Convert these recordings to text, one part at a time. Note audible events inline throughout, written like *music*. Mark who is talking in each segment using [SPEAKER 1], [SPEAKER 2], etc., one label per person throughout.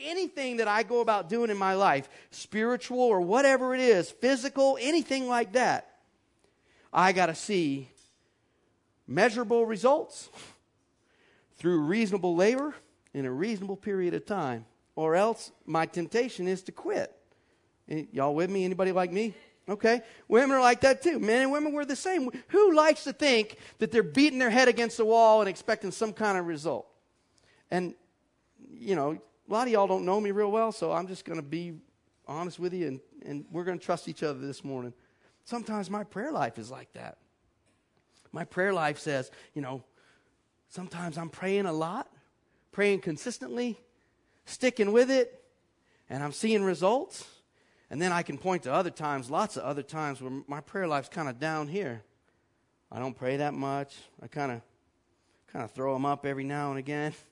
[SPEAKER 1] anything that I go about doing in my life, spiritual or whatever it is, physical, anything like that, I got to see measurable results *laughs* through reasonable labor in a reasonable period of time. Or else my temptation is to quit. Y'all with me? Anybody like me? Okay. Women are like that too. Men and women, we're the same. Who likes to think that they're beating their head against the wall and expecting some kind of result? And, you know, a lot of y'all don't know me real well, so I'm just going to be honest with you and, and we're going to trust each other this morning. Sometimes my prayer life is like that. My prayer life says, you know, sometimes I'm praying a lot, praying consistently, sticking with it, and I'm seeing results. And then I can point to other times, lots of other times where my prayer life's kind of down here. I don't pray that much. I kind of kind of throw them up every now and again. *laughs*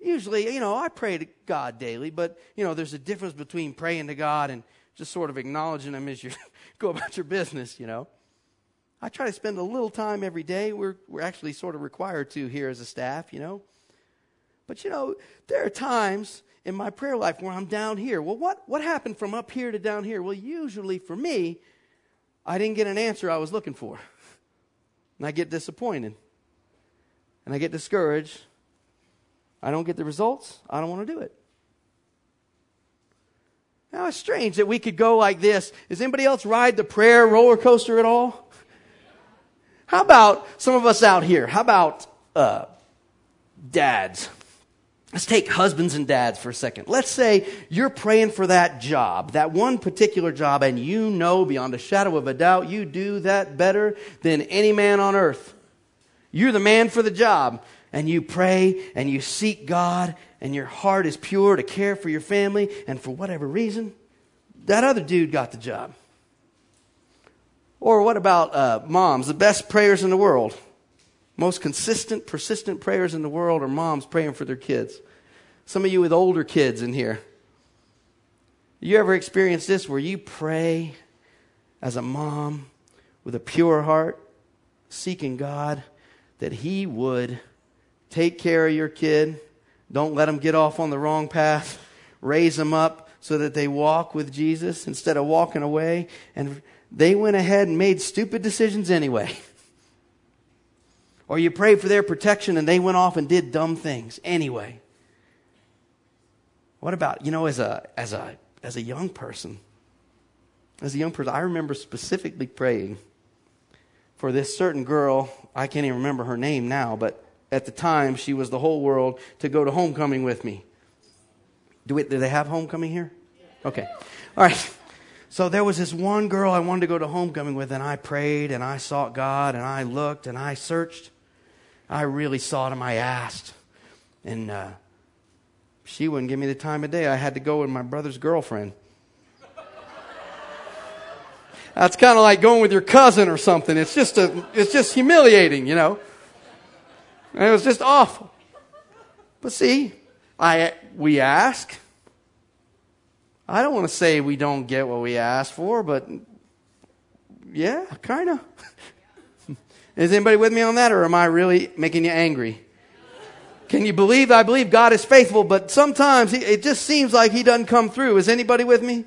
[SPEAKER 1] Usually, you know, I pray to God daily, but you know, there's a difference between praying to God and just sort of acknowledging him as you *laughs* go about your business, you know. I try to spend a little time every day. We're we're actually sort of required to here as a staff, you know. But you know, there are times in my prayer life where I'm down here. Well, what, what happened from up here to down here? Well, usually for me, I didn't get an answer I was looking for. *laughs* And I get disappointed. And I get discouraged. I don't get the results. I don't want to do it. Now, it's strange that we could go like this. Does anybody else ride the prayer roller coaster at all? How about some of us out here? How about uh, dads? Let's take husbands and dads for a second. Let's say you're praying for that job, that one particular job, and you know beyond a shadow of a doubt you do that better than any man on earth. You're the man for the job, and you pray and you seek God, and your heart is pure to care for your family, and for whatever reason, that other dude got the job. Or what about uh, moms, the best prayers in the world? Most consistent, persistent prayers in the world are moms praying for their kids. Some of you with older kids in here. You ever experienced this where you pray as a mom with a pure heart, seeking God that He would take care of your kid? Don't let them get off on the wrong path. Raise them up so that they walk with Jesus instead of walking away. And they went ahead and made stupid decisions anyway. *laughs* Or you prayed for their protection and they went off and did dumb things anyway. What about, you know, as a, as a, as a young person? As a young person, I remember specifically praying for this certain girl. I can't even remember her name now, but at the time she was the whole world to go to homecoming with me. Do, we, do they have homecoming here? Okay. All right. So there was this one girl I wanted to go to homecoming with, and I prayed and I sought God and I looked and I searched. I really sought him. I asked. And uh, she wouldn't give me the time of day. I had to go with my brother's girlfriend. That's kind of like going with your cousin or something. It's just a, it's just humiliating, you know. And it was just awful. But see, I we ask. I don't want to say we don't get what we ask for, but yeah, kind of. *laughs* Is anybody with me on that, or am I really making you angry? Can you believe? I believe God is faithful, but sometimes he, it just seems like He doesn't come through. Is anybody with me?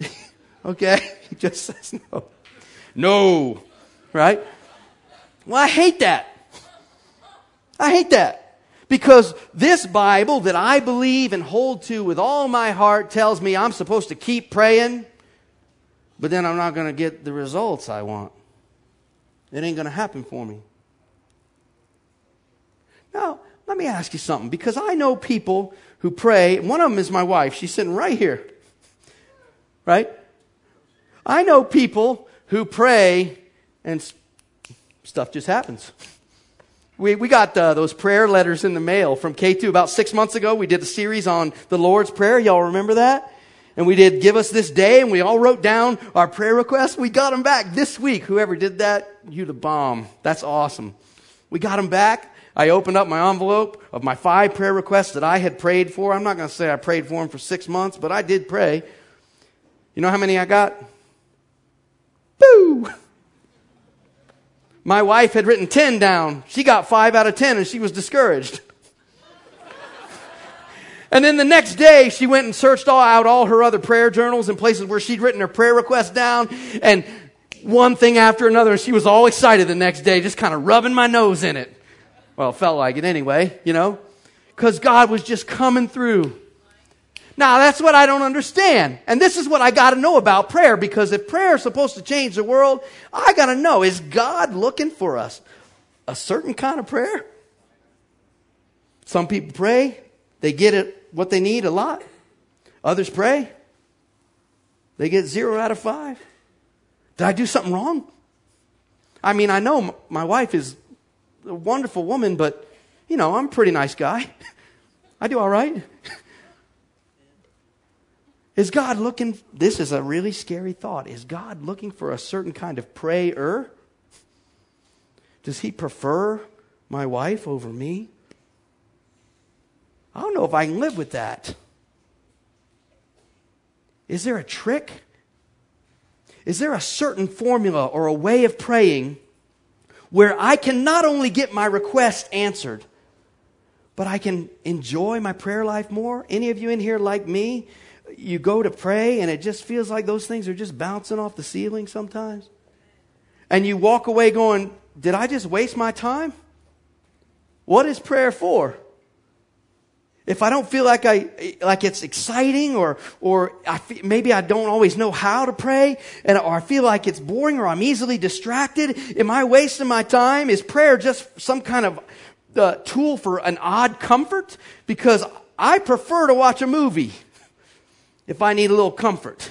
[SPEAKER 1] *laughs* okay, *laughs* He just says no. No, right? Well, I hate that. I hate that. Because this Bible that I believe and hold to with all my heart tells me I'm supposed to keep praying, but then I'm not going to get the results I want. It ain't going to happen for me. Now, let me ask you something because I know people who pray. One of them is my wife. She's sitting right here. Right? I know people who pray and stuff just happens. We, we got uh, those prayer letters in the mail from K2 about six months ago. We did a series on the Lord's Prayer. Y'all remember that? and we did give us this day and we all wrote down our prayer requests. We got them back this week. Whoever did that, you the bomb. That's awesome. We got them back. I opened up my envelope of my five prayer requests that I had prayed for. I'm not going to say I prayed for them for six months, but I did pray. You know how many I got? Boo! My wife had written 10 down. She got five out of 10 and she was discouraged. And then the next day, she went and searched all out all her other prayer journals and places where she'd written her prayer requests down. And one thing after another. And she was all excited the next day, just kind of rubbing my nose in it. Well, it felt like it anyway, you know, because God was just coming through. Now, that's what I don't understand. And this is what I got to know about prayer because if prayer is supposed to change the world, I got to know is God looking for us a certain kind of prayer? Some people pray, they get it what they need a lot. Others pray, they get zero out of five. Did I do something wrong? I mean, I know my wife is a wonderful woman, but, you know, I'm a pretty nice guy. *laughs* I do all right. *laughs* Is God looking, this is a really scary thought. Is God looking for a certain kind of prayer? Does he prefer my wife over me? I don't know if I can live with that. Is there a trick? Is there a certain formula or a way of praying where I can not only get my request answered, but I can enjoy my prayer life more? Any of you in here like me? You go to pray and it just feels like those things are just bouncing off the ceiling sometimes. And you walk away going, Did I just waste my time? What is prayer for? if I don't feel like I like it's exciting or or I maybe I don't always know how to pray and or I feel like it's boring or I'm easily distracted, am I wasting my time? Is prayer just some kind of uh, tool for an odd comfort? Because I prefer to watch a movie if I need a little comfort.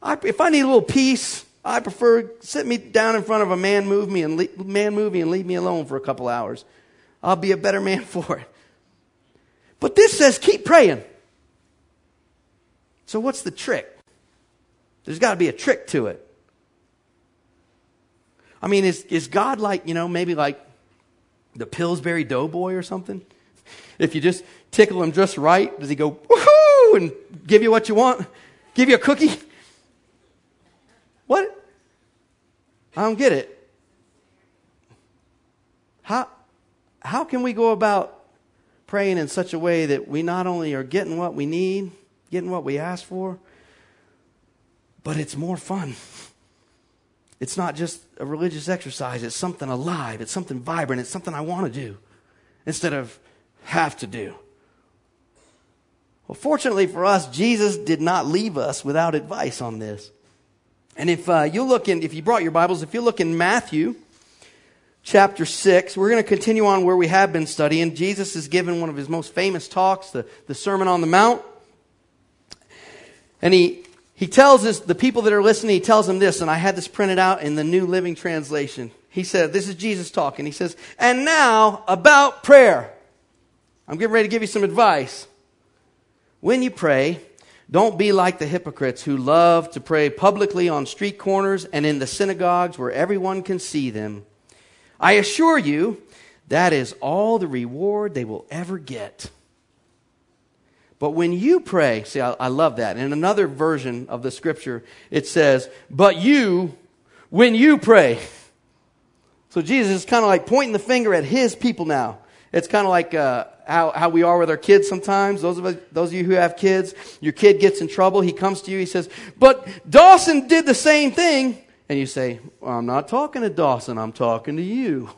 [SPEAKER 1] I, if I need a little peace, I prefer sit me down in front of a man movie and le- man movie and leave me alone for a couple hours. I'll be a better man *laughs* for it. But this says keep praying. So, what's the trick? There's got to be a trick to it. I mean, is, is God like, you know, maybe like the Pillsbury Doughboy or something? If you just tickle him just right, does he go, woohoo, and give you what you want? Give you a cookie? What? I don't get it. How, how can we go about praying in such a way that we not only are getting what we need, getting what we ask for, but it's more fun. It's not just a religious exercise, it's something alive, it's something vibrant, it's something I want to do instead of have to do. Well, fortunately for us, Jesus did not leave us without advice on this. And if uh, you look in, if you brought your Bibles, if you look in Matthew chapter 6. We're going to continue on where we have been studying. Jesus is given one of his most famous talks, the, the Sermon on the Mount. And he, he tells us, the people that are listening, he tells them this, and I had this printed out in the New Living Translation. He said, This is Jesus talking. He says, And now about prayer. I'm getting ready to give you some advice. When you pray, don't be like the hypocrites who love to pray publicly on street corners and in the synagogues where everyone can see them. I assure you, that is all the reward they will ever get. But when you pray, see, I, I, love that. In another version of the scripture, it says, But you, when you pray. So Jesus is kind of like pointing the finger at his people now. It's kind of like uh, how, how we are with our kids sometimes. Those of, us, those of you who have kids, your kid gets in trouble. He comes to you, he says, But Dawson did the same thing. And you say, well, I'm not talking to Dawson, I'm talking to you.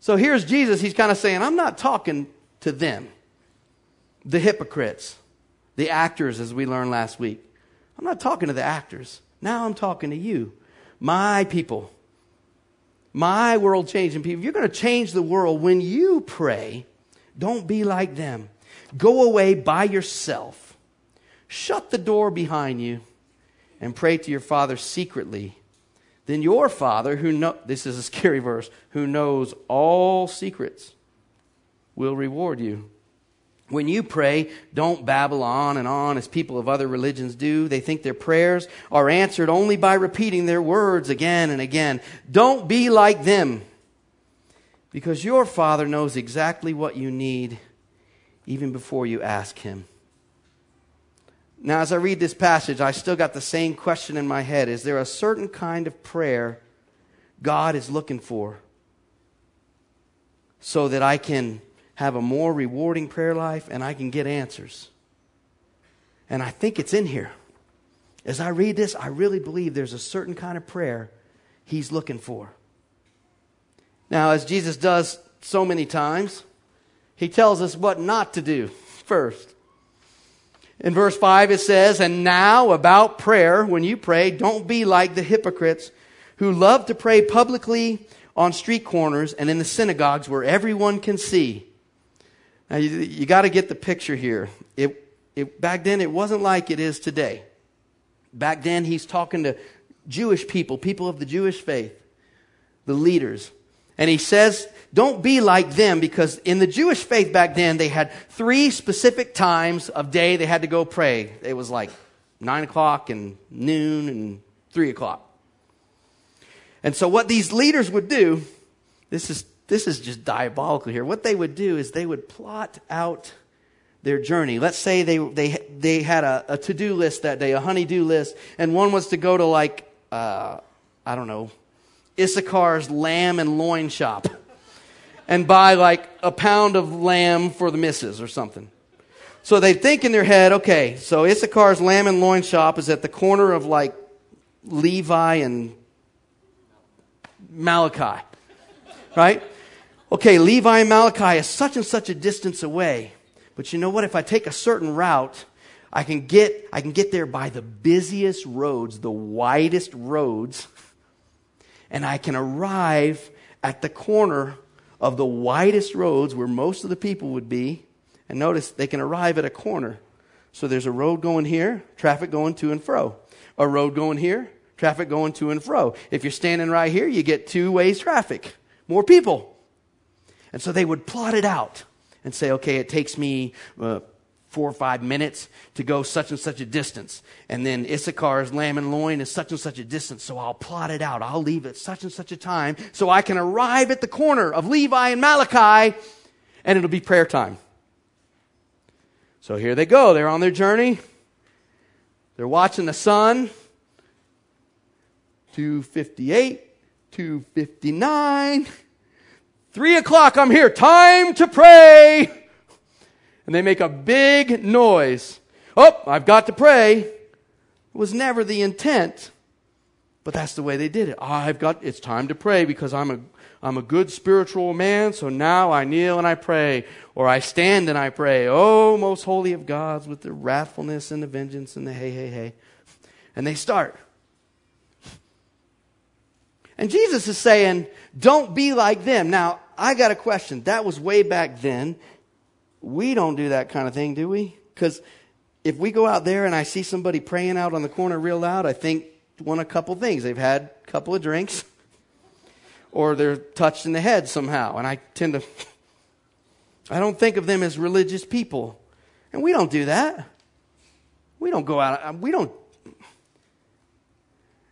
[SPEAKER 1] So here's Jesus. He's kind of saying, I'm not talking to them, the hypocrites, the actors, as we learned last week. I'm not talking to the actors. Now I'm talking to you, my people, my world changing people. You're going to change the world when you pray. Don't be like them. Go away by yourself. Shut the door behind you and pray to your Father secretly, then your Father, who know, this is a scary verse, who knows all secrets, will reward you. When you pray, don't babble on and on as people of other religions do. They think their prayers are answered only by repeating their words again and again. Don't be like them, because your Father knows exactly what you need even before you ask Him. Now, as I read this passage, I still got the same question in my head. Is there a certain kind of prayer God is looking for so that I can have a more rewarding prayer life and I can get answers. And I think it's in here. As I read this, I really believe there's a certain kind of prayer he's looking for. Now, as Jesus does so many times, he tells us what not to do first. In verse 5, it says, And now about prayer, when you pray, don't be like the hypocrites who love to pray publicly on street corners and in the synagogues where everyone can see. Now, you, you got to get the picture here. It, it, back then, it wasn't like it is today. Back then, he's talking to Jewish people, people of the Jewish faith, the leaders. And he says, don't be like them because in the Jewish faith back then, they had three specific times of day they had to go pray. It was like nine o'clock and noon and three o'clock. And so what these leaders would do, this is, this is just diabolical here. What they would do is they would plot out their journey. Let's say they, they, they had a, a to-do list that day, a honey-do list, and one was to go to like, uh, I don't know, Issachar's lamb and loin shop and buy like a pound of lamb for the missus or something. So they think in their head, okay, so Issachar's lamb and loin shop is at the corner of like Levi and Malachi. Right? Okay, Levi and Malachi is such and such a distance away. But you know what? If I take a certain route, I can get, I can get there by the busiest roads, the widest roads, and I can arrive at the corner of the widest roads where most of the people would be. And notice they can arrive at a corner. So there's a road going here, traffic going to and fro. A road going here, traffic going to and fro. If you're standing right here, you get two ways traffic, more people. And so they would plot it out and say, okay, it takes me uh, four or five minutes to go such and such a distance. And then Issachar's lamb and loin is such and such a distance. So I'll plot it out. I'll leave at such and such a time so I can arrive at the corner of Levi and Malachi and it'll be prayer time. So here they go. They're on their journey. They're watching the sun. 258, 259. Three o'clock, I'm here. Time to pray. And they make a big noise. Oh, I've got to pray. It was never the intent, but that's the way they did it. I've got, it's time to pray because I'm a, I'm a good spiritual man, so now I kneel and I pray, or I stand and I pray. Oh, most holy of gods, with the wrathfulness and the vengeance and the hey, hey, hey. And they start. And Jesus is saying, don't be like them. Now, I got a question. That was way back then. We don't do that kind of thing, do we? Because if we go out there and I see somebody praying out on the corner real loud, I think one a couple things. They've had a couple of drinks, *laughs* or they're touched in the head somehow. And I tend to, *laughs* I don't think of them as religious people. And we don't do that. We don't go out, we don't.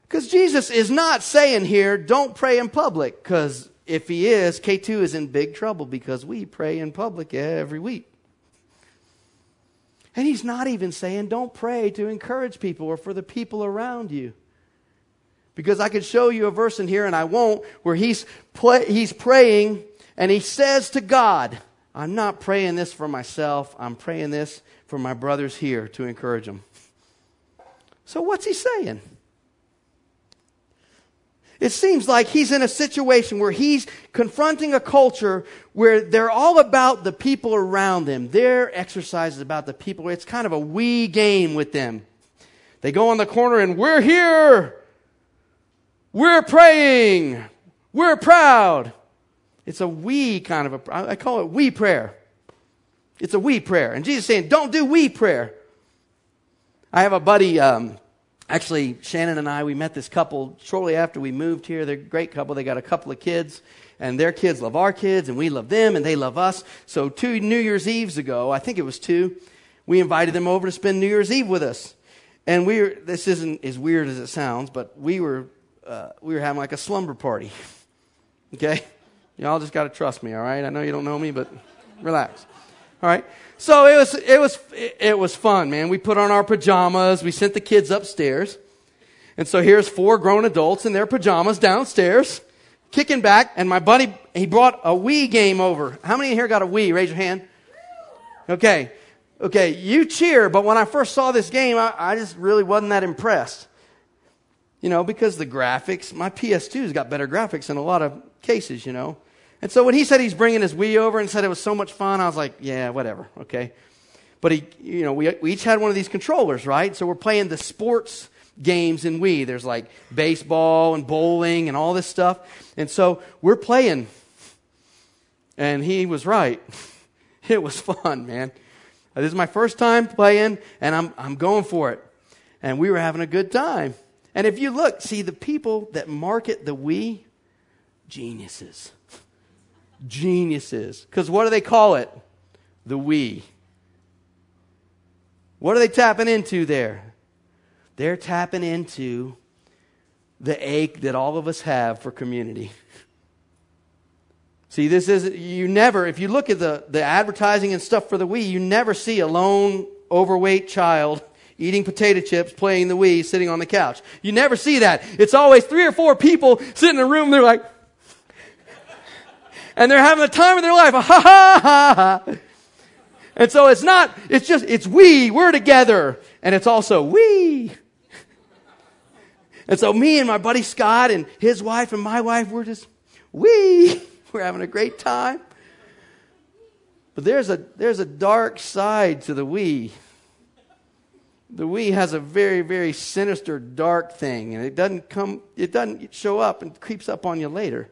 [SPEAKER 1] Because Jesus is not saying here, don't pray in public, because if he is, K2 is in big trouble because we pray in public every week. And he's not even saying don't pray to encourage people or for the people around you. Because I could show you a verse in here, and I won't, where he's, play, he's praying and he says to God, I'm not praying this for myself, I'm praying this for my brothers here to encourage them. So, what's he saying? It seems like he's in a situation where he's confronting a culture where they're all about the people around them. Their exercise is about the people. It's kind of a we game with them. They go on the corner and we're here. We're praying. We're proud. It's a we kind of a, I call it we prayer. It's a we prayer. And Jesus saying, don't do we prayer. I have a buddy, um, Actually, Shannon and I, we met this couple shortly after we moved here. They're a great couple. They got a couple of kids, and their kids love our kids, and we love them, and they love us. So, two New Year's Eves ago, I think it was two, we invited them over to spend New Year's Eve with us. And we were, this isn't as weird as it sounds, but we were, uh, we were having like a slumber party. *laughs* okay? Y'all just got to trust me, all right? I know you don't know me, but relax. All right? So it was, it was, it was fun, man. We put on our pajamas. We sent the kids upstairs. And so here's four grown adults in their pajamas downstairs kicking back, and my buddy, he brought a Wii game over. How many here got a Wii? Raise your hand. Okay. Okay, you cheer, but when I first saw this game, I, I just really wasn't that impressed. You know, because the graphics, my PS2's got better graphics in a lot of cases, you know. And so when he said he's bringing his Wii over and said it was so much fun, I was like, yeah, whatever, okay. But he, you know, we, we each had one of these controllers, right? So we're playing the sports games in Wii. There's like baseball and bowling and all this stuff. And so we're playing. And he was right. *laughs* It was fun, man. This is my first time playing, and I'm, I'm going for it. And we were having a good time. And if you look, see the people that market the Wii, geniuses. Geniuses. Because what do they call it? The we. What are they tapping into there? They're tapping into the ache that all of us have for community. See, this is, you never, if you look at the, the advertising and stuff for the Wii, you never see a lone, overweight child eating potato chips, playing the Wii, sitting on the couch. You never see that. It's always three or four people sitting in a room, they're like, and they're having the time of their life. *laughs* Ha ha ha ha. And so it's not, it's just, it's we, we're together. And it's also we. And so me and my buddy Scott and his wife and my wife, we're just, we, *laughs* we're having a great time. But there's a, there's a dark side to the we. The we has a very, very sinister, dark thing, and it doesn't come, it doesn't show up and creeps up on you later.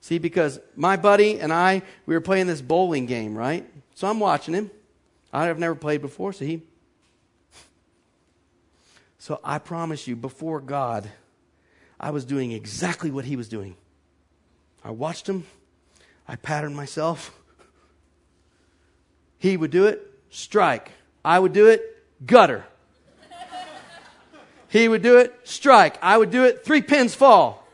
[SPEAKER 1] See, because my buddy and I, we were playing this bowling game, right? So I'm watching him. I've never played before, so he so I promise you, before God, I was doing exactly what he was doing. I watched him, I patterned myself. He would do it, strike. I would do it, gutter. He would do it, strike. I would do it, three pins fall.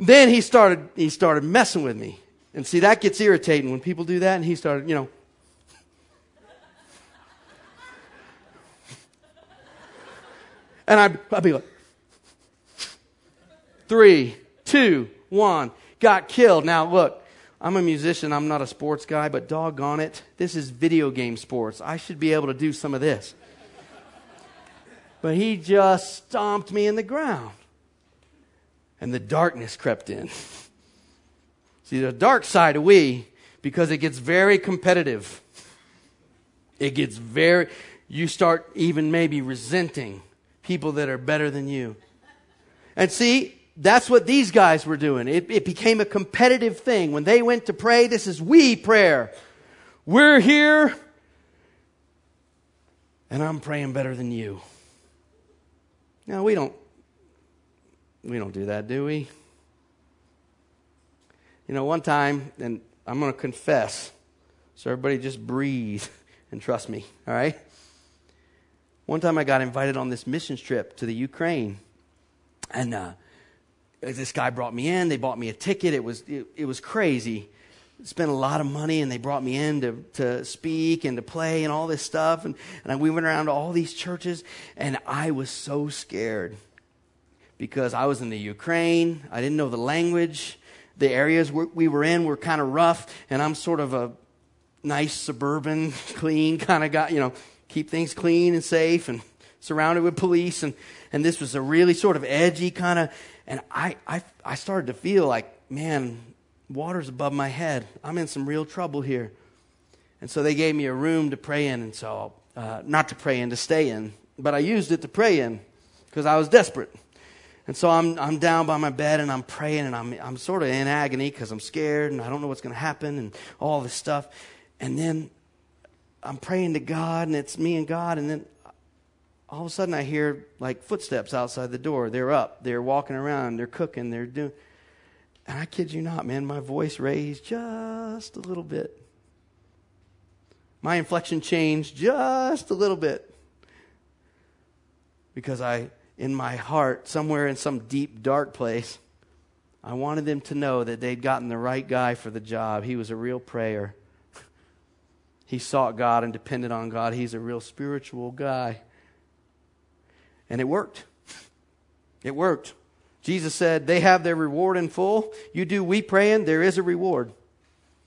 [SPEAKER 1] Then he started, he started messing with me. And see, that gets irritating when people do that, and he started, you know, And I'd, I'd be like, three, two, one, got killed. Now, look, I'm a musician, I'm not a sports guy, but doggone it, this is video game sports. I should be able to do some of this. But he just stomped me in the ground. And the darkness crept in. *laughs* See, the dark side of we, because it gets very competitive. It gets very, you start even maybe resenting people that are better than you. And see, that's what these guys were doing. It, it, became a competitive thing. When they went to pray, this is we prayer. We're here, and I'm praying better than you. Now we don't we don't do that, do we? You know, one time, and I'm going to confess, so everybody just breathe *laughs* and trust me, all right? One time I got invited on this missions trip to the Ukraine. And uh, this guy brought me in. They bought me a ticket. It was, it, it was crazy. Spent a lot of money, and they brought me in to, to speak and to play and all this stuff. And, and we went around to all these churches, and I was so scared because I was in the Ukraine. I didn't know the language. The areas we were in were kind of rough, and I'm sort of a nice suburban, *laughs* clean kind of guy, you know, keep things clean and safe and surrounded with police. And, and this was a really sort of edgy kind of, and I, I, I started to feel like, man, water's above my head. I'm in some real trouble here. And so they gave me a room to pray in, and so, uh, not to pray in, to stay in. But I used it to pray in because I was desperate. And so I'm, I'm down by my bed and I'm praying and I'm, I'm sort of in agony because I'm scared and I don't know what's going to happen and all this stuff. And then I'm praying to God and it's me and God, and then all of a sudden I hear like footsteps outside the door. They're up, they're walking around, they're cooking, they're doing. And I kid you not, man, my voice raised just a little bit. My inflection changed just a little bit. Because I, in my heart, somewhere in some deep, dark place, I wanted them to know that they'd gotten the right guy for the job. He was a real prayer. He sought God and depended on God. He's a real spiritual guy. And it worked. It worked. Jesus said, They have their reward in full. You do we praying, there is a reward.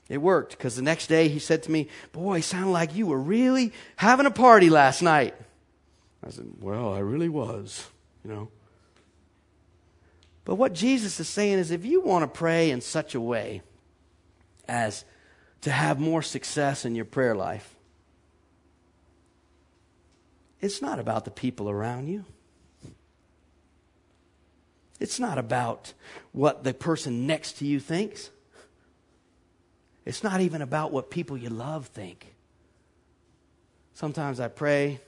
[SPEAKER 1] It worked because the next day he said to me, Boy, sounded like you were really having a party last night. I said, Well, I really was, you know. But what Jesus is saying is if you want to pray in such a way as to have more success in your prayer life, it's not about the people around you. It's not about what the person next to you thinks. It's not even about what people you love think. Sometimes I pray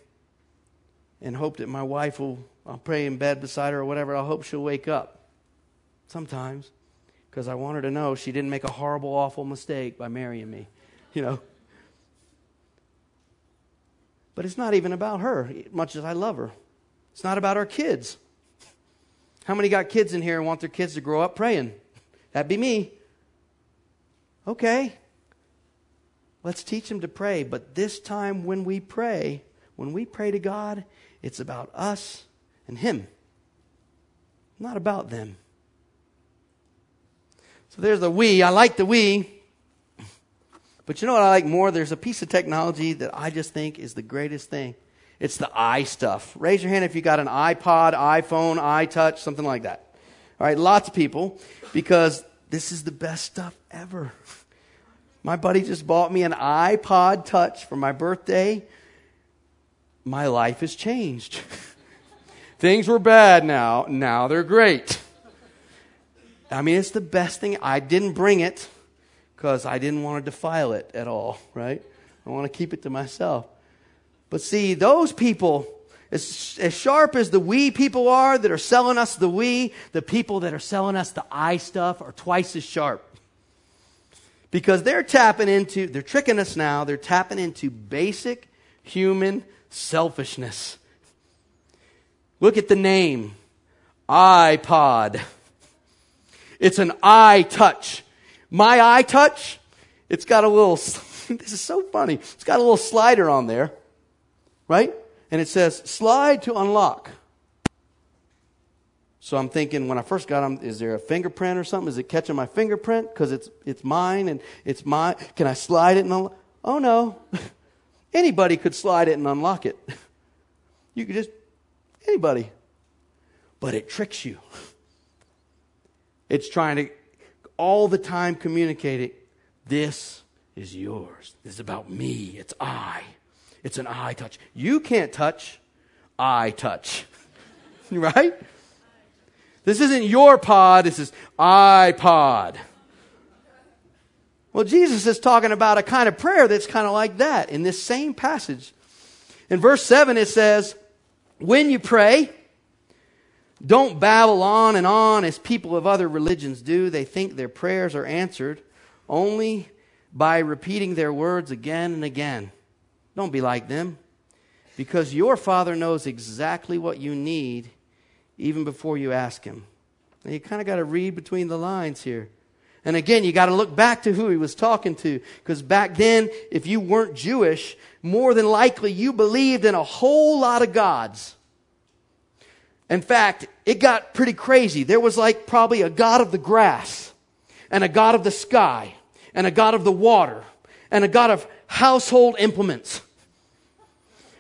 [SPEAKER 1] and hope that my wife will, I'll pray in bed beside her or whatever, I'll hope she'll wake up. Sometimes. Because I want her to know she didn't make a horrible, awful mistake by marrying me. You know? But it's not even about her, much as I love her. It's not about our kids. How many got kids in here and want their kids to grow up praying? That'd be me. Okay. Let's teach them to pray. But this time when we pray, when we pray to God, it's about us and Him, not about them. So there's the we. I like the we. But you know what I like more? There's a piece of technology that I just think is the greatest thing. It's the i stuff. Raise your hand if you got an iPod, iPhone, iTouch, something like that. All right, lots of people, because this is the best stuff ever. My buddy just bought me an iPod Touch for my birthday. My life has changed. *laughs* Things were bad now, now they're great. I mean, it's the best thing. I didn't bring it because I didn't want to defile it at all, right? I want to keep it to myself. But see, those people, as, as sharp as the we people are that are selling us the we, the people that are selling us the I stuff are twice as sharp. Because they're tapping into, they're tricking us now, they're tapping into basic human selfishness. Look at the name iPod. It's an eye touch. My eye touch, it's got a little, *laughs* this is so funny. It's got a little slider on there, right? And it says slide to unlock. So I'm thinking when I first got them, is there a fingerprint or something? Is it catching my fingerprint? Because it's, it's mine and it's mine. Can I slide it and unlock? Oh no. *laughs* anybody could slide it and unlock it. *laughs* You could just, anybody. But it tricks you. It's trying to all the time communicate it. This is yours. This is about me. It's I. It's an I touch. You can't touch. I touch. *laughs* right? This isn't your pod. This is iPod. Well, Jesus is talking about a kind of prayer that's kind of like that in this same passage. In verse 7, it says, When you pray, don't babble on and on as people of other religions do. They think their prayers are answered only by repeating their words again and again. Don't be like them, because your Father knows exactly what you need even before you ask Him. Now, you kind of got to read between the lines here. And again, you got to look back to who he was talking to. Because back then, if you weren't Jewish, more than likely you believed in a whole lot of gods. In fact, it got pretty crazy. There was like probably a God of the grass, and a God of the sky, and a God of the water, and a God of household implements.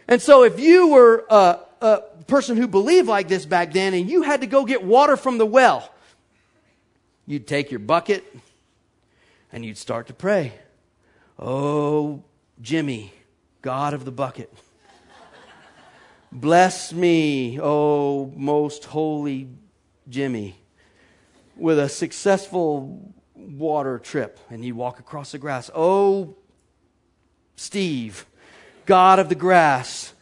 [SPEAKER 1] And so if you were a, a person who believed like this back then and you had to go get water from the well, you'd take your bucket and you'd start to pray. Oh, Jimmy, God of the bucket. Bless me, oh most holy Jimmy, with a successful water trip. And you walk across the grass. Oh, Steve, God of the grass.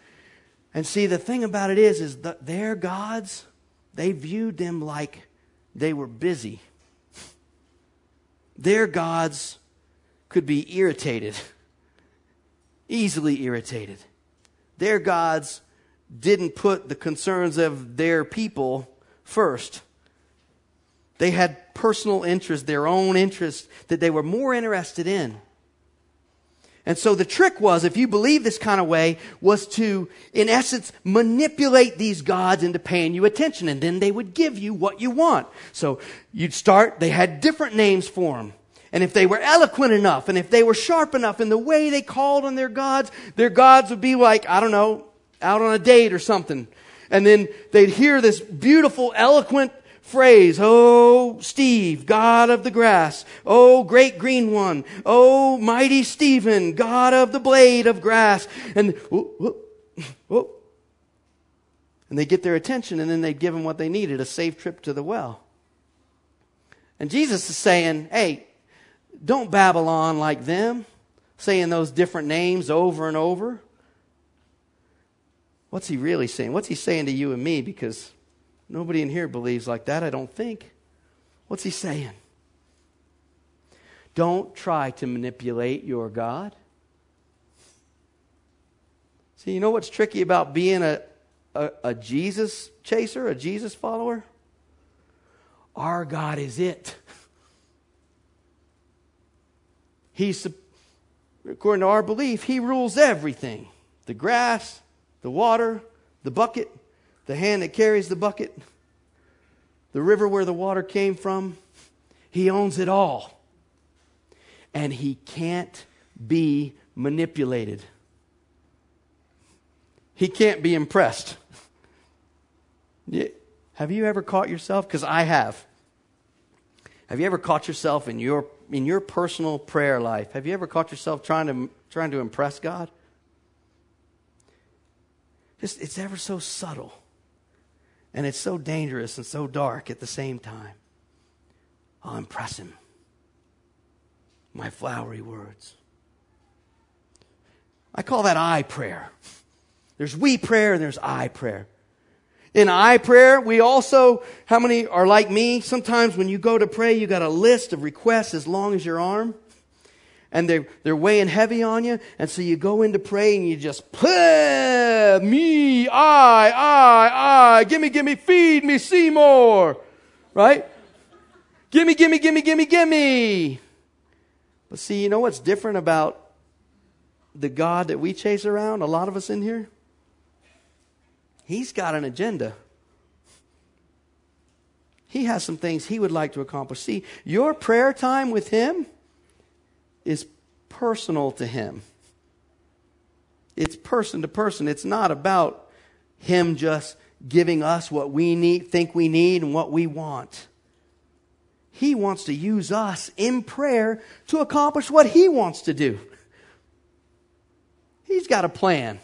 [SPEAKER 1] And see, the thing about it is, is that their gods, they viewed them like they were busy. Their gods could be irritated, *laughs* easily irritated. Their gods didn't put the concerns of their people first. They had personal interest, their own interest that they were more interested in. And so the trick was, if you believe this kind of way, was to, in essence, manipulate these gods into paying you attention, and then they would give you what you want. So you'd start, they had different names for them. And if they were eloquent enough, and if they were sharp enough in the way they called on their gods, their gods would be like, I don't know, out on a date or something. And then they'd hear this beautiful, eloquent phrase, Oh, Steve, God of the grass. Oh, great green one. Oh, mighty Stephen, God of the blade of grass. And, whoop, whoop, *laughs* whoop. And they get their attention and then they give them what they needed, a safe trip to the well. And Jesus is saying, hey, don't babble on like them, saying those different names over and over. What's he really saying? What's he saying to you and me? Because Nobody in here believes like that, I don't think. What's he saying? Don't try to manipulate your God. See, you know what's tricky about being a, a, a, Jesus chaser, a Jesus follower? Our God is it. *laughs* He's, according to our belief, He rules everything the grass, the water, the bucket, the hand that carries the bucket, the river where the water came from. He owns it all. And he can't be manipulated. He can't be impressed. Have you ever caught yourself? Because I have. Have you ever caught yourself in your in your personal prayer life? Have you ever caught yourself trying to trying to impress God? Just it's ever so subtle. And it's so dangerous and so dark at the same time. I'll impress him. My flowery words. I call that I prayer. There's we prayer and there's I prayer. In I prayer, we also, how many are like me? Sometimes when you go to pray, you got a list of requests as long as your arm and they're, they're weighing heavy on you. And so you go into pray and you just, me, I, I, I, gimme, gimme, feed me, see more. Right? Gimme, gimme, gimme, gimme, gimme. But see, you know what's different about the God that we chase around, a lot of us in here? He's got an agenda. He has some things he would like to accomplish. See, your prayer time with him is personal to him. It's person to person. It's not about him just giving us what we need, think we need, and what we want. He wants to use us in prayer to accomplish what he wants to do. He's got a plan.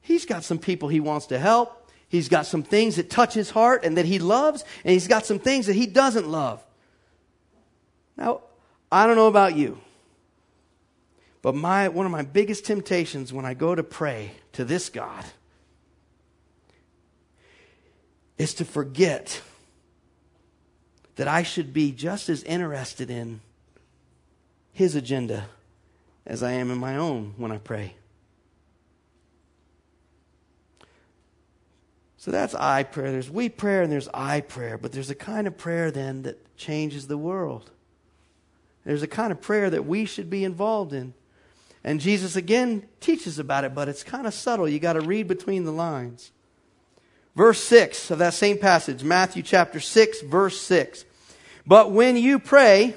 [SPEAKER 1] He's got some people he wants to help. He's got some things that touch his heart and that he loves, and he's got some things that he doesn't love. Now, I don't know about you, but my, one of my biggest temptations when I go to pray to this God is to forget that I should be just as interested in His agenda as I am in my own when I pray. So that's I prayer. There's we prayer and there's I prayer, but there's a kind of prayer then that changes the world. There's a kind of prayer that we should be involved in. And Jesus again teaches about it, but it's kind of subtle. You got to read between the lines. Verse 6 of that same passage, Matthew chapter 6, verse 6. But when you pray,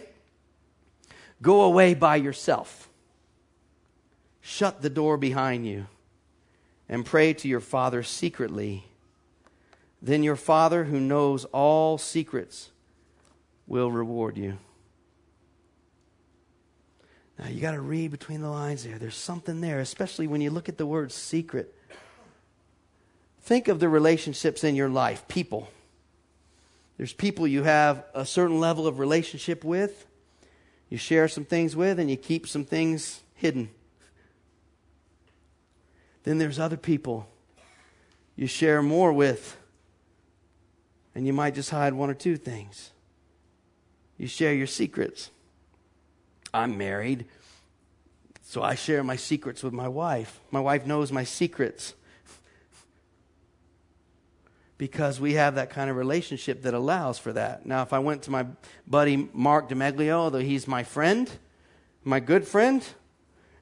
[SPEAKER 1] go away by yourself. Shut the door behind you and pray to your Father secretly. Then your Father, who knows all secrets, will reward you. Now, you got to read between the lines there. There's something there, especially when you look at the word secret. Think of the relationships in your life, people. There's people you have a certain level of relationship with, you share some things with, and you keep some things hidden. Then there's other people you share more with, and you might just hide one or two things. You share your secrets. I'm married, so I share my secrets with my wife. My wife knows my secrets because we have that kind of relationship that allows for that. Now, if I went to my buddy Mark DeMeglio, although he's my friend, my good friend,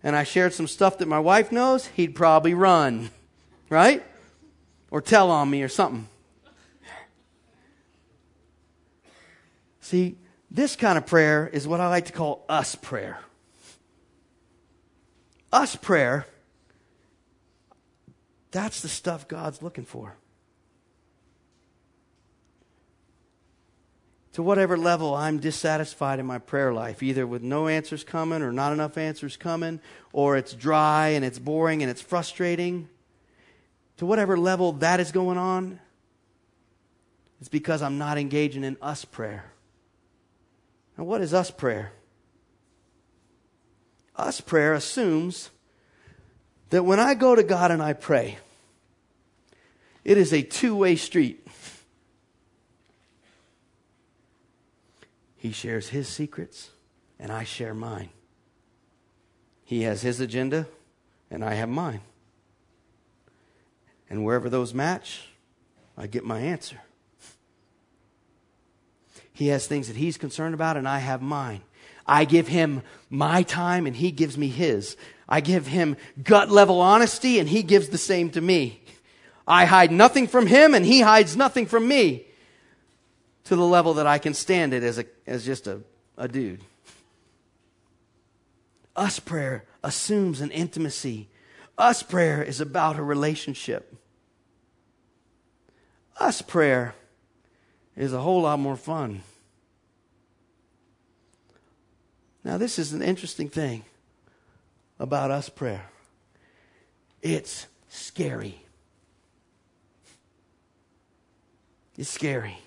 [SPEAKER 1] and I shared some stuff that my wife knows, he'd probably run, *laughs* right? Or tell on me or something. See, this kind of prayer is what I like to call us prayer. Us prayer, that's the stuff God's looking for. to whatever level I'm dissatisfied in my prayer life, either with no answers coming or not enough answers coming, or it's dry and it's boring and it's frustrating, to whatever level that is going on, it's because I'm not engaging in us prayer. Now, what is us prayer? Us prayer assumes that when I go to God and I pray, it is a two way street. He shares his secrets, and I share mine. He has his agenda, and I have mine. And wherever those match, I get my answer. He has things that he's concerned about, and I have mine. I give him my time, and he gives me his. I give him gut level honesty, and he gives the same to me. I hide nothing from him, and he hides nothing from me to the level that I can stand it as, a, as just a, a dude. Us prayer assumes an intimacy. Us prayer is about a relationship. Us prayer is a whole lot more fun. Now, this is an interesting thing about us prayer. It's scary. It's scary.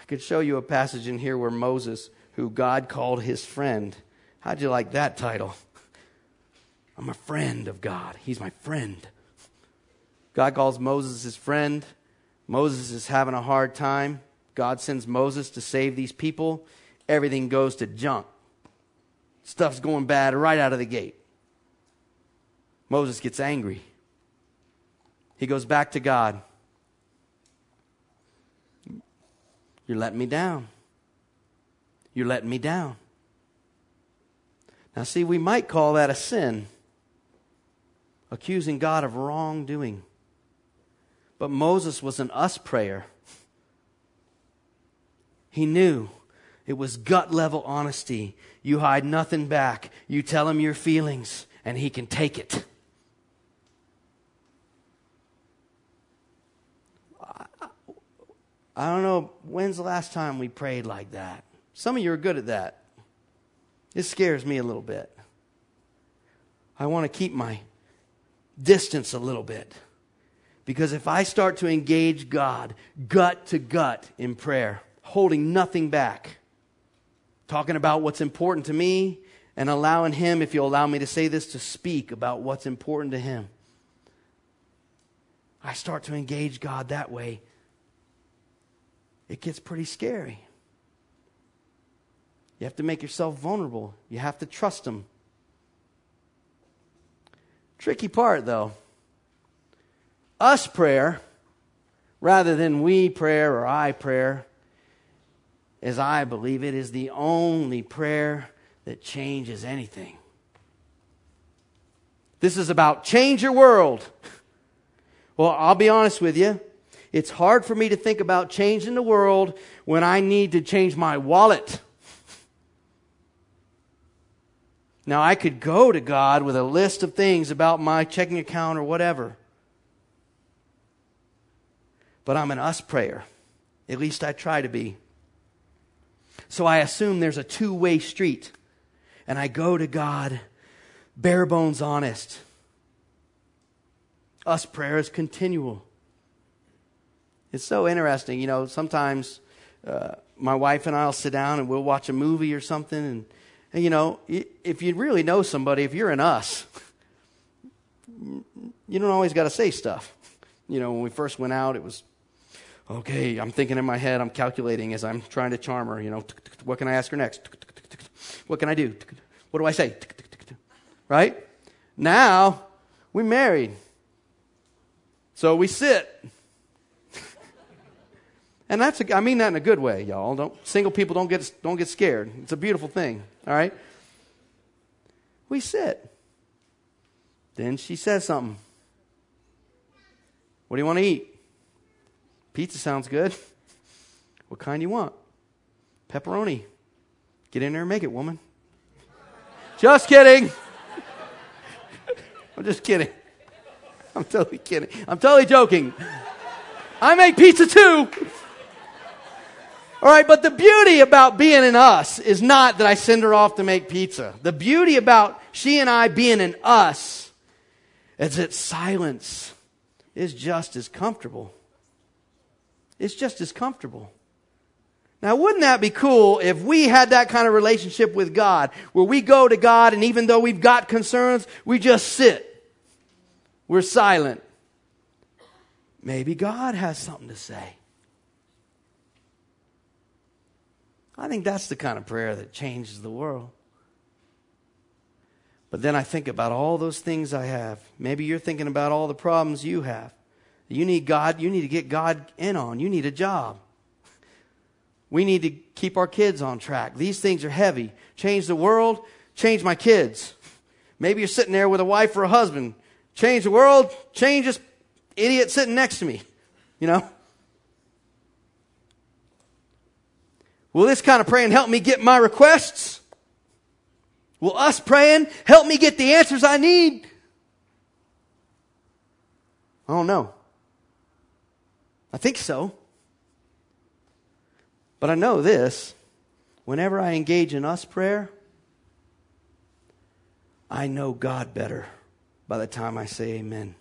[SPEAKER 1] I could show you a passage in here where Moses, who God called his friend, how'd you like that title? I'm a friend of God. He's my friend. God calls Moses his friend. Moses is having a hard time. God sends Moses to save these people. Everything goes to junk. Stuff's going bad right out of the gate. Moses gets angry. He goes back to God. You're letting me down. You're letting me down. Now, see, we might call that a sin, accusing God of wrongdoing. But Moses was an us prayer. He knew it was gut level honesty. You hide nothing back. You tell him your feelings, and he can take it. I don't know, when's the last time we prayed like that? Some of you are good at that. It scares me a little bit. I want to keep my distance a little bit. Because if I start to engage God gut to gut in prayer, holding nothing back, talking about what's important to me, and allowing Him, if you'll allow me to say this, to speak about what's important to Him, I start to engage God that way it gets pretty scary. You have to make yourself vulnerable. You have to trust Him. Tricky part, though. Us prayer, rather than we prayer or I prayer, as I believe it, is the only prayer that changes anything. This is about change your world. *laughs* Well, I'll be honest with you. It's hard for me to think about changing the world when I need to change my wallet. *laughs* Now, I could go to God with a list of things about my checking account or whatever. But I'm an us prayer. At least I try to be. So I assume there's a two way street. And I go to God bare bones honest. Us prayer is continual. It's so interesting. You know, sometimes uh, my wife and I will sit down and we'll watch a movie or something. And, and, you know, if you really know somebody, if you're in us, you don't always got to say stuff. You know, when we first went out, it was, okay, I'm thinking in my head, I'm calculating as I'm trying to charm her. You know, what can I ask her next? What can I do? What do I say? Right? Now, we're married. So we sit *laughs* And that's, a, I mean that in a good way, y'all. Don't, single people don't get, don't get scared. It's a beautiful thing, all right? We sit. Then she says something. What do you want to eat? Pizza sounds good. *laughs* What kind do you want? Pepperoni. Get in there and make it, woman. just kidding. *laughs* I'm just kidding. I'm totally kidding. I'm totally joking. I make pizza too. All right, but the beauty about being in us is not that I send her off to make pizza. The beauty about she and I being in us is that silence is just as comfortable. It's just as comfortable. Now, wouldn't that be cool if we had that kind of relationship with God, where we go to God and even though we've got concerns, we just sit. We're silent. Maybe God has something to say. I think that's the kind of prayer that changes the world. But then I think about all those things I have. Maybe you're thinking about all the problems you have. You need God, you need to get God in on. You need a job. We need to keep our kids on track. These things are heavy. Change the world, change my kids. Maybe you're sitting there with a wife or a husband. Change the world, change this idiot sitting next to me. You know? Will this kind of praying help me get my requests? Will us praying help me get the answers I need? I don't know. I think so. But I know this whenever I engage in us prayer, I know God better by the time I say amen.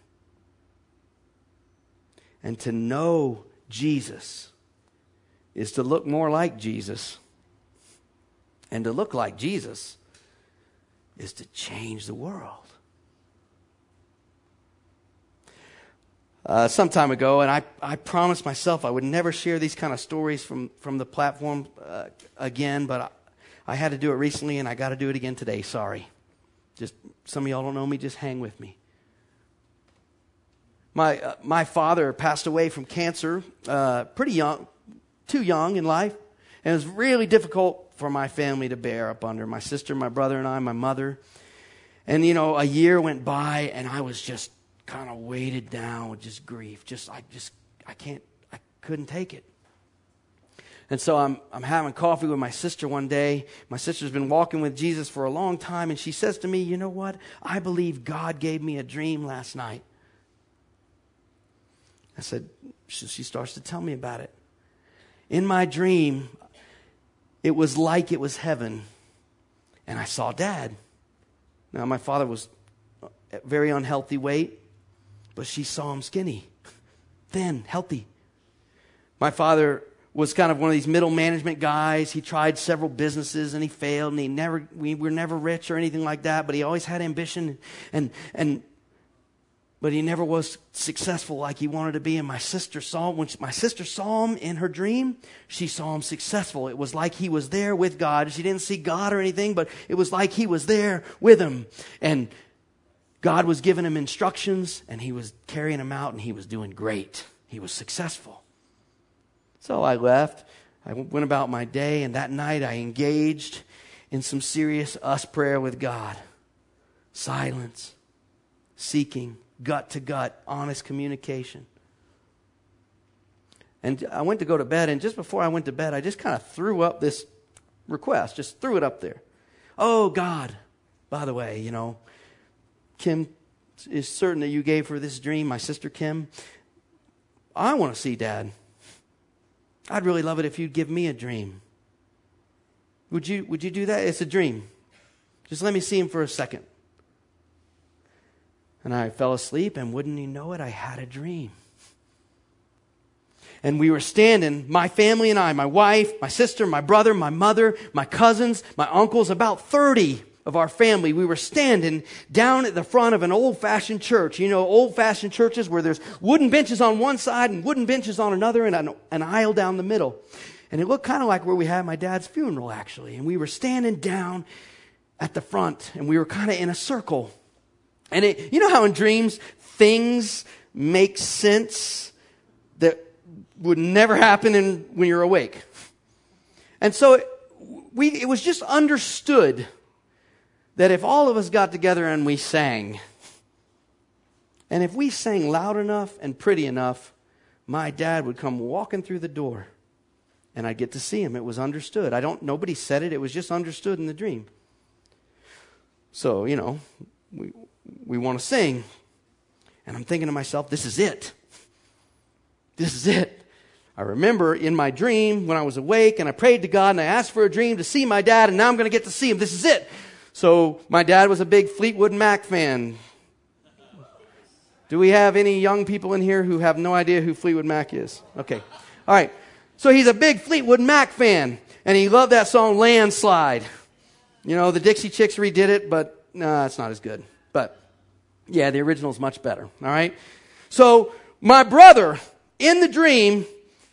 [SPEAKER 1] And to know Jesus is to look more like Jesus. And to look like Jesus is to change the world. Uh, some time ago, and I, I promised myself I would never share these kind of stories from, from the platform uh, again, but I, I had to do it recently and I got to do it again today. Sorry. Just some of y'all don't know me, just hang with me. My, uh, my father passed away from cancer uh, pretty young, too young in life. And it was really difficult for my family to bear up under my sister, my brother, and I, my mother. And, you know, a year went by and I was just kind of weighted down with just grief. Just, I just, I can't, I couldn't take it. And so I'm, I'm having coffee with my sister one day. My sister's been walking with Jesus for a long time, and she says to me, You know what? I believe God gave me a dream last night. I said, She starts to tell me about it. In my dream, it was like it was heaven, and I saw dad. Now, my father was very unhealthy weight. But she saw him skinny, thin, healthy. My father was kind of one of these middle management guys. He tried several businesses and he failed and he never, we were never rich or anything like that, but he always had ambition and, and, but he never was successful like he wanted to be. And my sister saw when she, my sister saw him in her dream, she saw him successful. It was like he was there with God. She didn't see God or anything, but it was like he was there with him. And God was giving him instructions and he was carrying them out and he was doing great. He was successful. So I left. I went about my day and that night I engaged in some serious us prayer with God. Silence, seeking, gut to gut, honest communication. And I went to go to bed, and just before I went to bed, I just kind of threw up this request, just threw it up there. Oh, God, by the way, you know, Kim is certain that you gave her this dream, my sister Kim. I want to see dad. I'd really love it if you'd give me a dream. Would you, would you do that? It's a dream. Just let me see him for a second. And I fell asleep, and wouldn't you know it, I had a dream. And we were standing, my family and I, my wife, my sister, my brother, my mother, my cousins, my uncles, about 30 of our family, we were standing down at the front of an old fashioned church. You know, old fashioned churches where there's wooden benches on one side and wooden benches on another and an, an aisle down the middle. And it looked kind of like where we had my dad's funeral, actually. And we were standing down at the front and we were kind of in a circle. And it, you know how in dreams things make sense? That would never happen in, when you're awake. And so we, it was just understood that if all of us got together and we sang, and if we sang loud enough and pretty enough, my dad would come walking through the door and I'd get to see him. It was understood. I don't nobody said it, it was just understood in the dream. So, you know, we we want to sing. And I'm thinking to myself, this is it. This is it. I remember in my dream when I was awake and I prayed to God and I asked for a dream to see my dad, and now I'm going to get to see him. This is it. So, my dad was a big Fleetwood Mac fan. Do we have any young people in here who have no idea who Fleetwood Mac is? Okay. All right. So, he's a big Fleetwood Mac fan, and he loved that song Landslide. You know, the Dixie Chicks redid it, but nah, it's not as good. But yeah, the original is much better. All right. So my brother in the dream,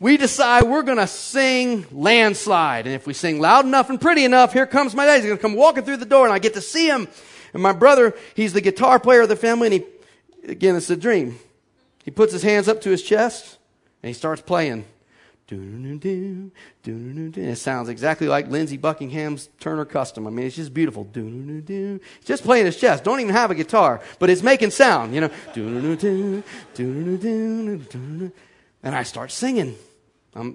[SPEAKER 1] we decide we're going to sing Landslide. And if we sing loud enough and pretty enough, here comes my dad. He's going to come walking through the door and I get to see him. And my brother, he's the guitar player of the family and he, again, it's a dream. He puts his hands up to his chest and he starts playing. It sounds exactly like Lindsey Buckingham's Turner Custom. I mean, it's just beautiful. Just playing his chest. Don't even have a guitar, but it's making sound, you know. And I start singing. I'm a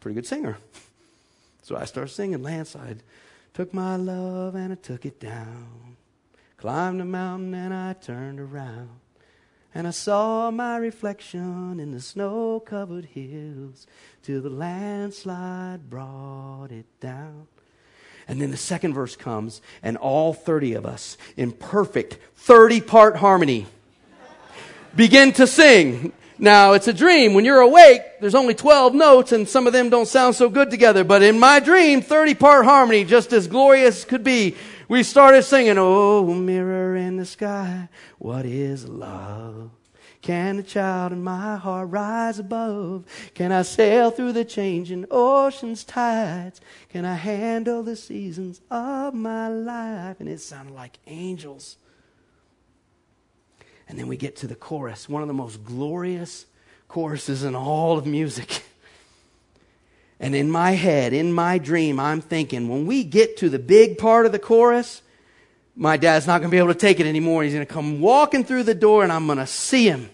[SPEAKER 1] pretty good singer. *laughs* So I start singing Landslide. Took my love and I took it down. Climbed a mountain and I turned around. And I saw my reflection in the snow covered hills till the landslide brought it down. And then the second verse comes, and all 30 of us, in perfect 30 part harmony, begin to sing. Now, it's a dream. When you're awake, there's only 12 notes, and some of them don't sound so good together. But in my dream, 30 part harmony, just as glorious could be, we started singing, Oh, mirror in the sky, what is love? Can a child in my heart rise above? Can I sail through the changing ocean's tides? Can I handle the seasons of my life? And it sounded like angels. And then we get to the chorus, one of the most glorious choruses in all of music. *laughs* And in my head, in my dream, I'm thinking when we get to the big part of the chorus, my dad's not going to be able to take it anymore. He's going to come walking through the door and I'm going to see him.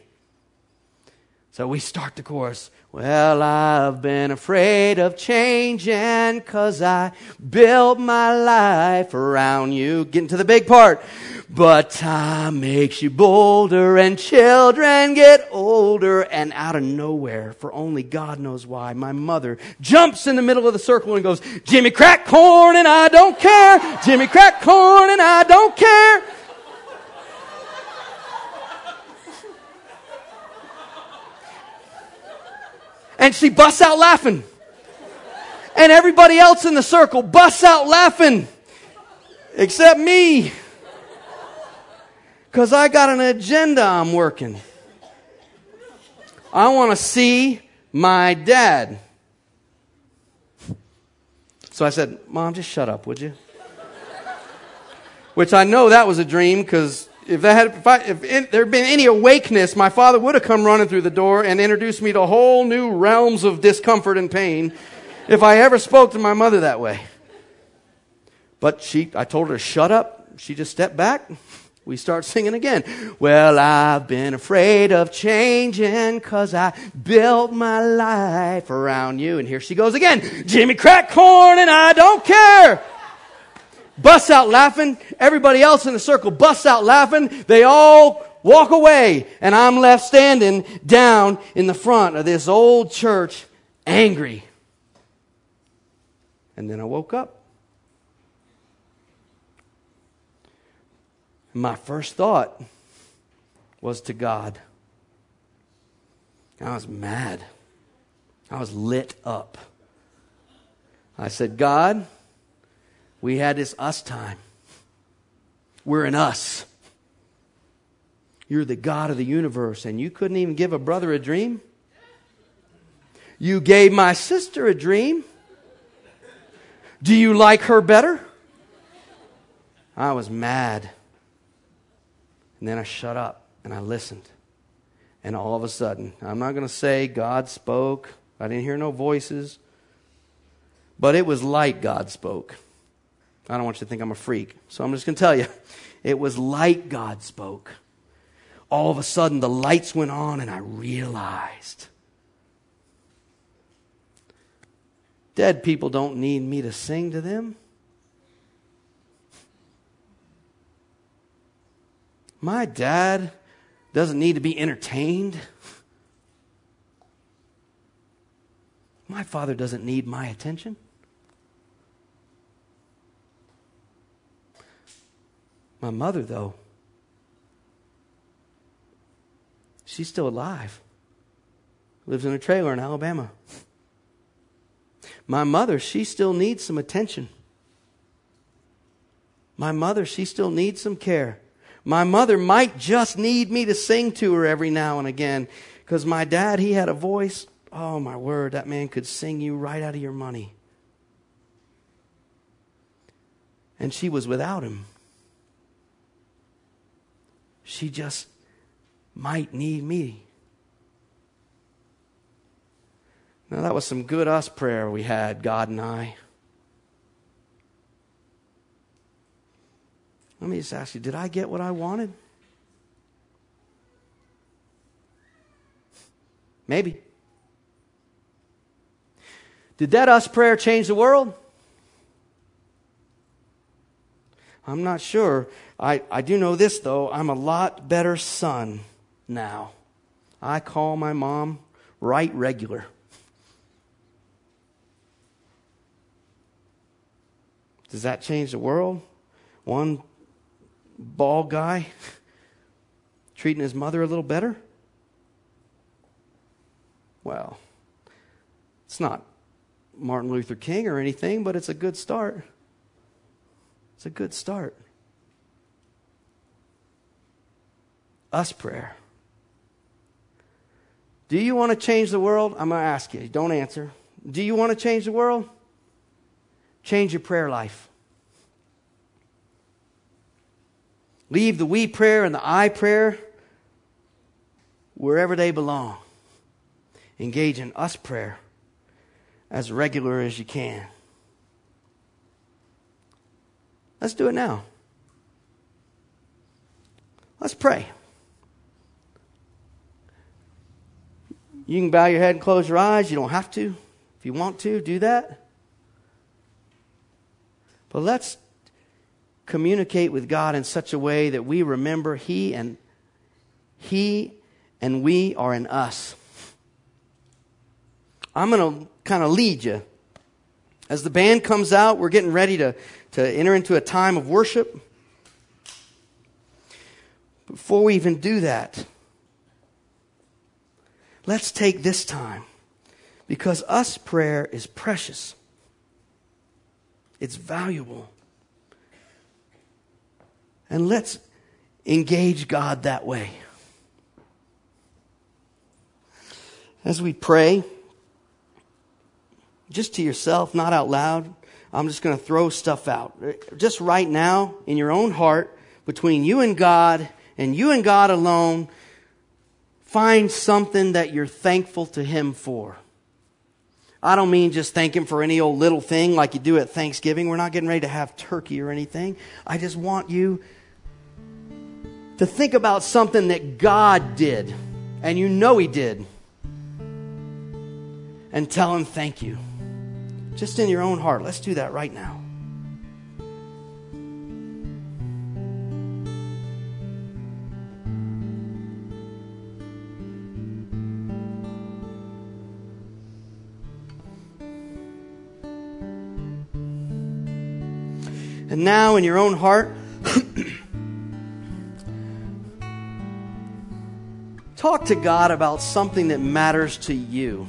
[SPEAKER 1] So we start the chorus. Well, I've been afraid of changing cause I built my life around you. Getting to the big part. But time makes you bolder and children get older and out of nowhere, for only God knows why, my mother jumps in the middle of the circle and goes, Jimmy crack corn and I don't care. Jimmy crack corn and I don't care. And she busts out laughing. And everybody else in the circle busts out laughing. Except me. Because I got an agenda I'm working. I want to see my dad. So I said, Mom, just shut up, would you? Which I know that was a dream because if, that had, if, I, if there had been any awakeness, my father would have come running through the door and introduced me to whole new realms of discomfort and pain if I ever spoke to my mother that way. But she, I told her to shut up. She just stepped back we start *laughs* singing again. Well, I've been afraid of changing cause I built my life around you. And here she goes again. Jimmy crack corn and I don't care. Busts out laughing. Everybody else in the circle busts out laughing. They all walk away. And I'm left standing down in the front of this old church angry. And then I woke up. my first thought was to God. I was mad. I was lit up. I said, God, we had this us time. We're in us. You're the God of the universe, and you couldn't even give a brother a dream? You gave my sister a dream. Do you like her better? I was mad. And then I shut up and I listened. And all of a sudden, I'm not going to say God spoke, I didn't hear no voices, but it was like God spoke. I don't want you to think I'm a freak, so I'm just going to tell you. It was like God spoke. All of a sudden, the lights went on, and I realized dead people don't need me to sing to them. My dad doesn't need to be entertained. My father doesn't need my attention. My mother, though, she's still alive. Lives in a trailer in Alabama. My mother, she still needs some attention. My mother, she still needs some care. My mother might just need me to sing to her every now and again because my dad, he had a voice. Oh, my word, that man could sing you right out of your money. And she was without him. She just might need me. Now, that was some good us prayer we had, God and I. Let me just ask you did I get what I wanted? Maybe. Did that us prayer change the world? I'm not sure. I, I do know this, though. I'm a lot better son now. I call my mom right regular. Does that change the world? One bald guy *laughs* treating his mother a little better? Well, it's not Martin Luther King or anything, but it's a good start. It's a good start. Us prayer. Do you want to change the world? I'm going to ask you. Don't answer. Do you want to change the world? Change your prayer life. Leave the we prayer and the I prayer wherever they belong. Engage in us prayer as regular as you can. Let's do it now. Let's pray. You can bow your head and close your eyes. You don't have to. If you want to, do that. But let's communicate with God in such a way that we remember He and He and we are in us. I'm going to kind of lead you. As the band comes out, we're getting ready to, to enter into a time of worship. Before we even do that, let's take this time because us prayer is precious. It's valuable. And let's engage God that way. As we pray, just to yourself, not out loud, I'm just going to throw stuff out. Just right now, in your own heart, between you and God, and you and God alone, find something that you're thankful to Him for. I don't mean just thank Him for any old little thing like you do at Thanksgiving. We're not getting ready to have turkey or anything. I just want you to think about something that God did, and you know He did, and tell Him thank you. Just in your own heart. Let's do that right now. And now, in your own heart, *clears throat* Talk to God about something that matters to you.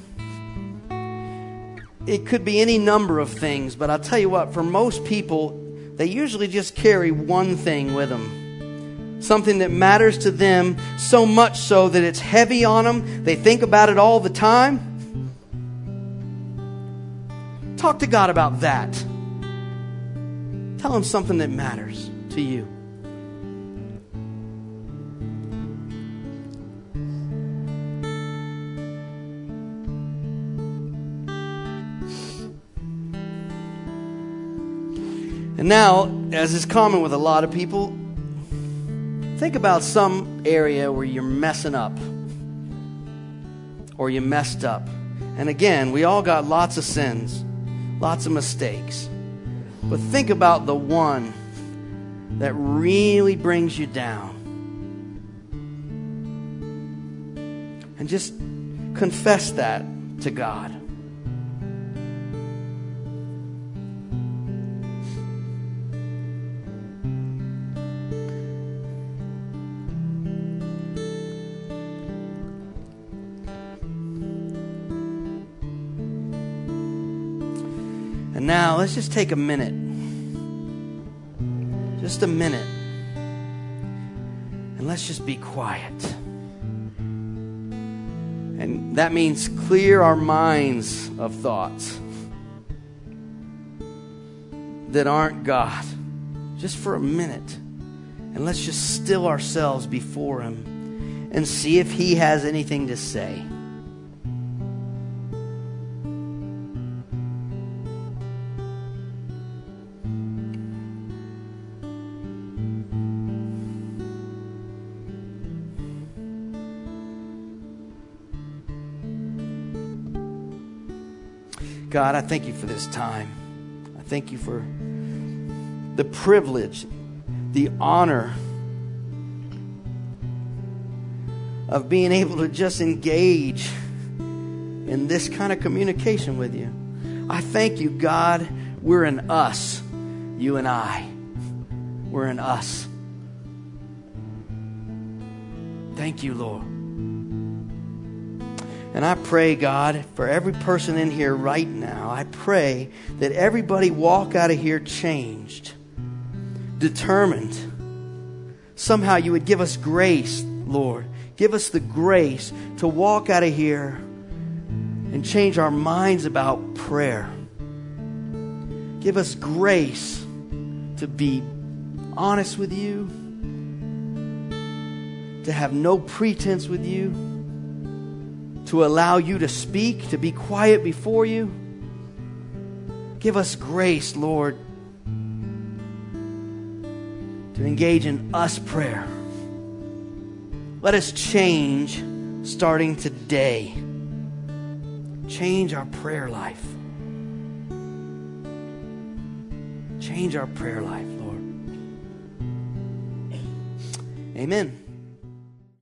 [SPEAKER 1] It could be any number of things, but I'll tell you what, for most people, they usually just carry one thing with them. Something that matters to them so much so that it's heavy on them. They think about it all the time. Talk to God about that. Tell Him something that matters to you. And now, as is common with a lot of people, think about some area where you're messing up or you messed up. And again, we all got lots of sins, lots of mistakes. But think about the one that really brings you down. And just confess that to God. Let's just take a minute. Just a minute. And let's just be quiet. And that means clear our minds of thoughts that aren't God. Just for a minute. And let's just still ourselves before Him and see if He has anything to say. God, I thank you for this time. I thank you for the privilege, the honor of being able to just engage in this kind of communication with you. I thank you, God, we're in us, you and I. We're in us. Thank you, Lord. And I pray, God, for every person in here right now, I pray that everybody walk out of here changed, determined. Somehow you would give us grace, Lord. Give us the grace to walk out of here and change our minds about prayer. Give us grace to be honest with you, to have no pretense with you to allow you to speak, to be quiet before you. Give us grace, Lord, to engage in us prayer. Let us change starting today. Change our prayer life. Change our prayer life, Lord. Amen.